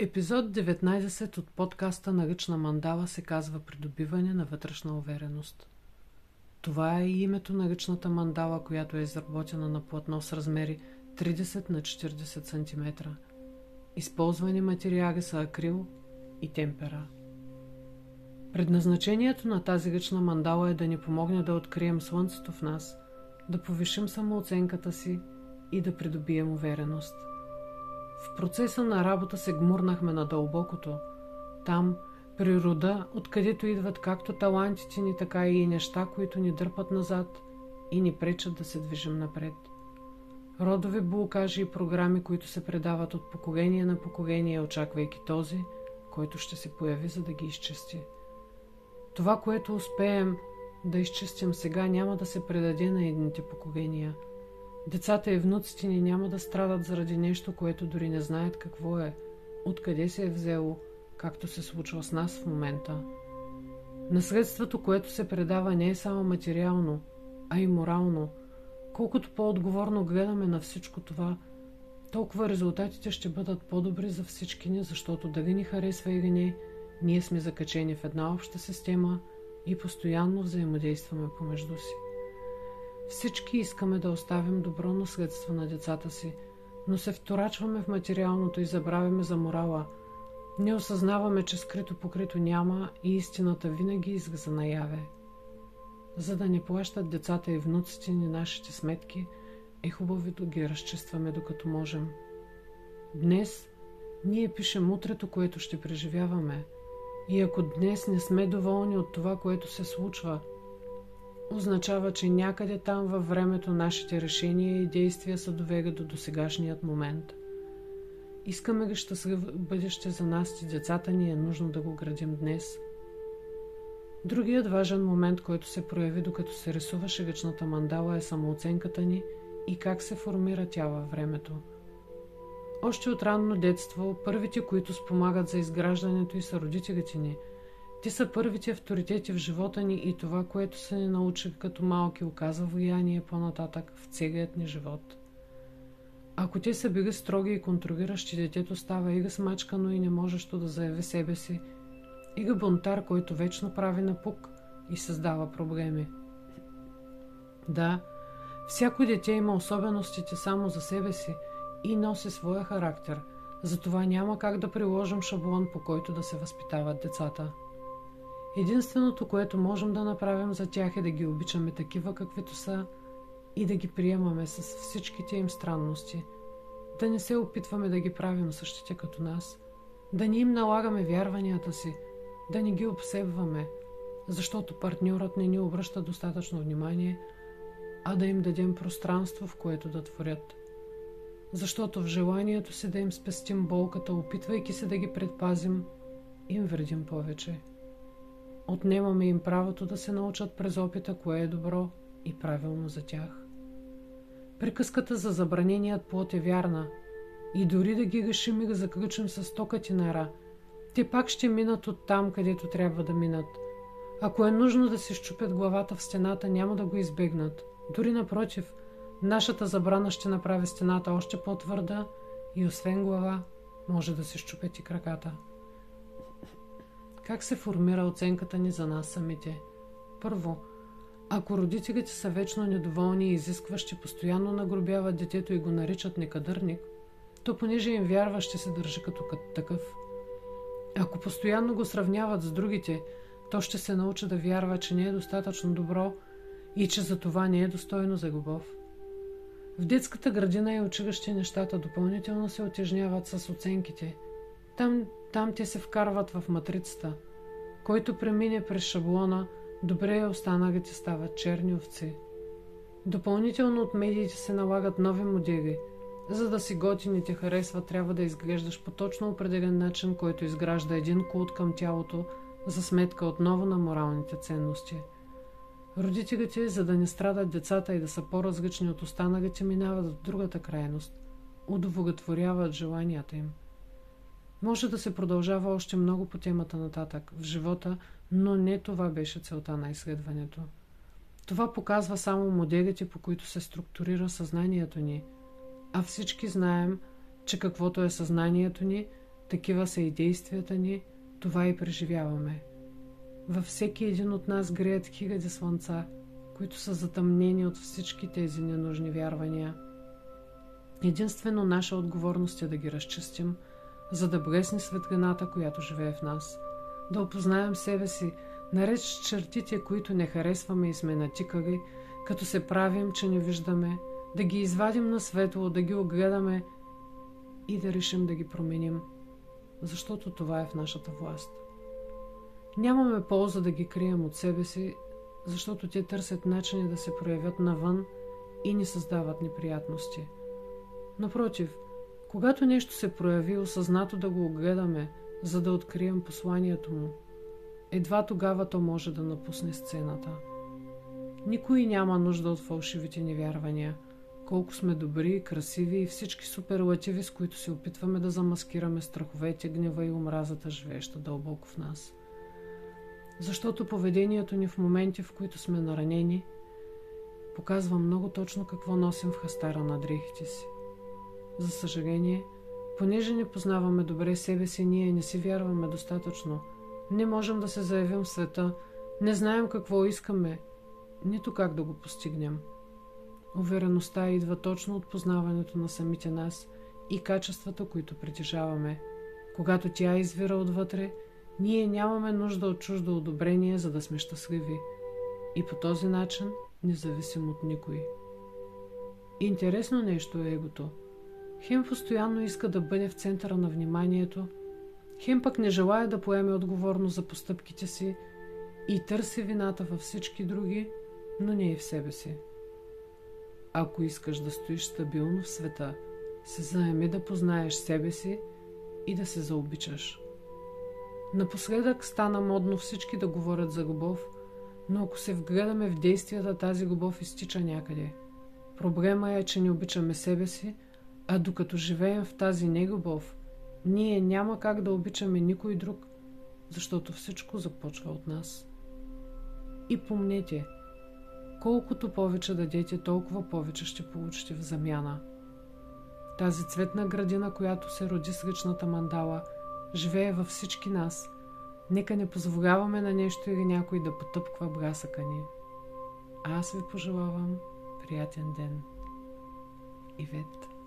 Епизод 19 от подкаста на Ръчна мандала се казва Придобиване на вътрешна увереност. Това е и името на ръчната мандала, която е изработена на платно с размери 30 на 40 см. Използвани материали са акрил и темпера. Предназначението на тази ръчна мандала е да ни помогне да открием слънцето в нас, да повишим самооценката си и да придобием увереност. В процеса на работа се гмурнахме на дълбокото. Там, при рода, откъдето идват както талантите ни, така и неща, които ни дърпат назад и ни пречат да се движим напред. Родови блокажи и програми, които се предават от поколение на поколение, очаквайки този, който ще се появи, за да ги изчисти. Това, което успеем да изчистим сега, няма да се предаде на едните поколения – Децата и внуците ни няма да страдат заради нещо, което дори не знаят какво е, откъде се е взело, както се случва с нас в момента. Наследството, което се предава, не е само материално, а и морално. Колкото по-отговорно гледаме на всичко това, толкова резултатите ще бъдат по-добри за всички ни, защото дали ни харесва или не, ние сме закачени в една обща система и постоянно взаимодействаме помежду си. Всички искаме да оставим добро наследство на децата си, но се вторачваме в материалното и забравяме за морала. Не осъзнаваме, че скрито покрито няма и истината винаги излиза наяве. За да не плащат децата и внуците ни нашите сметки, е хубаво да ги разчистваме докато можем. Днес ние пишем утрето, което ще преживяваме. И ако днес не сме доволни от това, което се случва – означава, че някъде там във времето нашите решения и действия са довели до досегашният момент. Искаме ли щастливо бъдеще за нас и децата ни е нужно да го градим днес. Другият важен момент, който се прояви докато се рисува шегачната мандала е самооценката ни и как се формира тя във времето. Още от ранно детство, първите, които спомагат за изграждането и са родителите ни – те са първите авторитети в живота ни и това, което са ни научили като малки, оказва влияние по-нататък в целият ни живот. Ако те са били строги и контролиращи, детето става ига смачкано и не можещо да заяви себе си, ига бунтар, който вечно прави напук и създава проблеми. Да, всяко дете има особеностите само за себе си и носи своя характер, затова няма как да приложим шаблон, по който да се възпитават децата. Единственото, което можем да направим за тях е да ги обичаме такива каквито са и да ги приемаме с всичките им странности. Да не се опитваме да ги правим същите като нас. Да не им налагаме вярванията си. Да не ги обсебваме, защото партньорът не ни обръща достатъчно внимание, а да им дадем пространство, в което да творят. Защото в желанието си да им спестим болката, опитвайки се да ги предпазим, им вредим повече. Отнемаме им правото да се научат през опита, кое е добро и правилно за тях. Приказката за забраненият плод е вярна и дори да ги решим и да заключим с токати нара, те пак ще минат от там, където трябва да минат. Ако е нужно да се щупят главата в стената, няма да го избегнат. Дори напротив, нашата забрана ще направи стената още по-твърда и освен глава, може да се щупят и краката. Как се формира оценката ни за нас самите? Първо, ако родителите са вечно недоволни и изискващи, постоянно нагробяват детето и го наричат некадърник, то понеже им вярва, ще се държи като такъв. Ако постоянно го сравняват с другите, то ще се научи да вярва, че не е достатъчно добро и че за това не е достойно за любов. В детската градина и училище нещата допълнително се отежняват с оценките. Там там те се вкарват в матрицата. Който премине през шаблона, добре останалите стават черни овци. Допълнително от медиите се налагат нови модели. За да си готин и те харесва, трябва да изглеждаш по точно определен начин, който изгражда един култ към тялото, за сметка отново на моралните ценности. Родителите, за да не страдат децата и да са по-различни от останалите, минават в другата крайност. Удовлетворяват желанията им. Може да се продължава още много по темата нататък в живота, но не това беше целта на изследването. Това показва само моделите, по които се структурира съзнанието ни. А всички знаем, че каквото е съзнанието ни, такива са и действията ни, това и преживяваме. Във всеки един от нас греят хиляди слънца, които са затъмнени от всички тези ненужни вярвания. Единствено наша отговорност е да ги разчистим, за да блесне светлината, която живее в нас. Да опознаем себе си, наред с чертите, които не харесваме и сме натикали, като се правим, че не виждаме, да ги извадим на светло, да ги огледаме и да решим да ги променим, защото това е в нашата власт. Нямаме полза да ги крием от себе си, защото те търсят начини да се проявят навън и ни създават неприятности. Напротив, когато нещо се прояви, осъзнато да го огледаме, за да открием посланието му, едва тогава то може да напусне сцената. Никой няма нужда от фалшивите невярвания, колко сме добри, красиви и всички суперлативи, с които се опитваме да замаскираме страховете, гнева и омразата, живееща дълбоко в нас. Защото поведението ни в моменти, в които сме наранени, показва много точно какво носим в хастара на дрехите си. За съжаление, понеже не познаваме добре себе си, ние не си вярваме достатъчно. Не можем да се заявим в света, не знаем какво искаме, нито как да го постигнем. Увереността идва точно от познаването на самите нас и качествата, които притежаваме. Когато тя извира отвътре, ние нямаме нужда от чуждо одобрение, за да сме щастливи. И по този начин не зависим от никой. Интересно нещо е егото. Хем постоянно иска да бъде в центъра на вниманието, хем пък не желая да поеме отговорност за постъпките си и търси вината във всички други, но не и в себе си. Ако искаш да стоиш стабилно в света, се заеми да познаеш себе си и да се заобичаш. Напоследък стана модно всички да говорят за любов, но ако се вгледаме в действията, тази любов изтича някъде. Проблема е, че не обичаме себе си, а докато живеем в тази нелюбов, ние няма как да обичаме никой друг, защото всичко започва от нас. И помнете, колкото повече дадете, толкова повече ще получите в замяна. Тази цветна градина, която се роди с личната мандала – живее във всички нас. Нека не позволяваме на нещо или някой да потъпква блясъка ни. Аз ви пожелавам приятен ден. Ивет.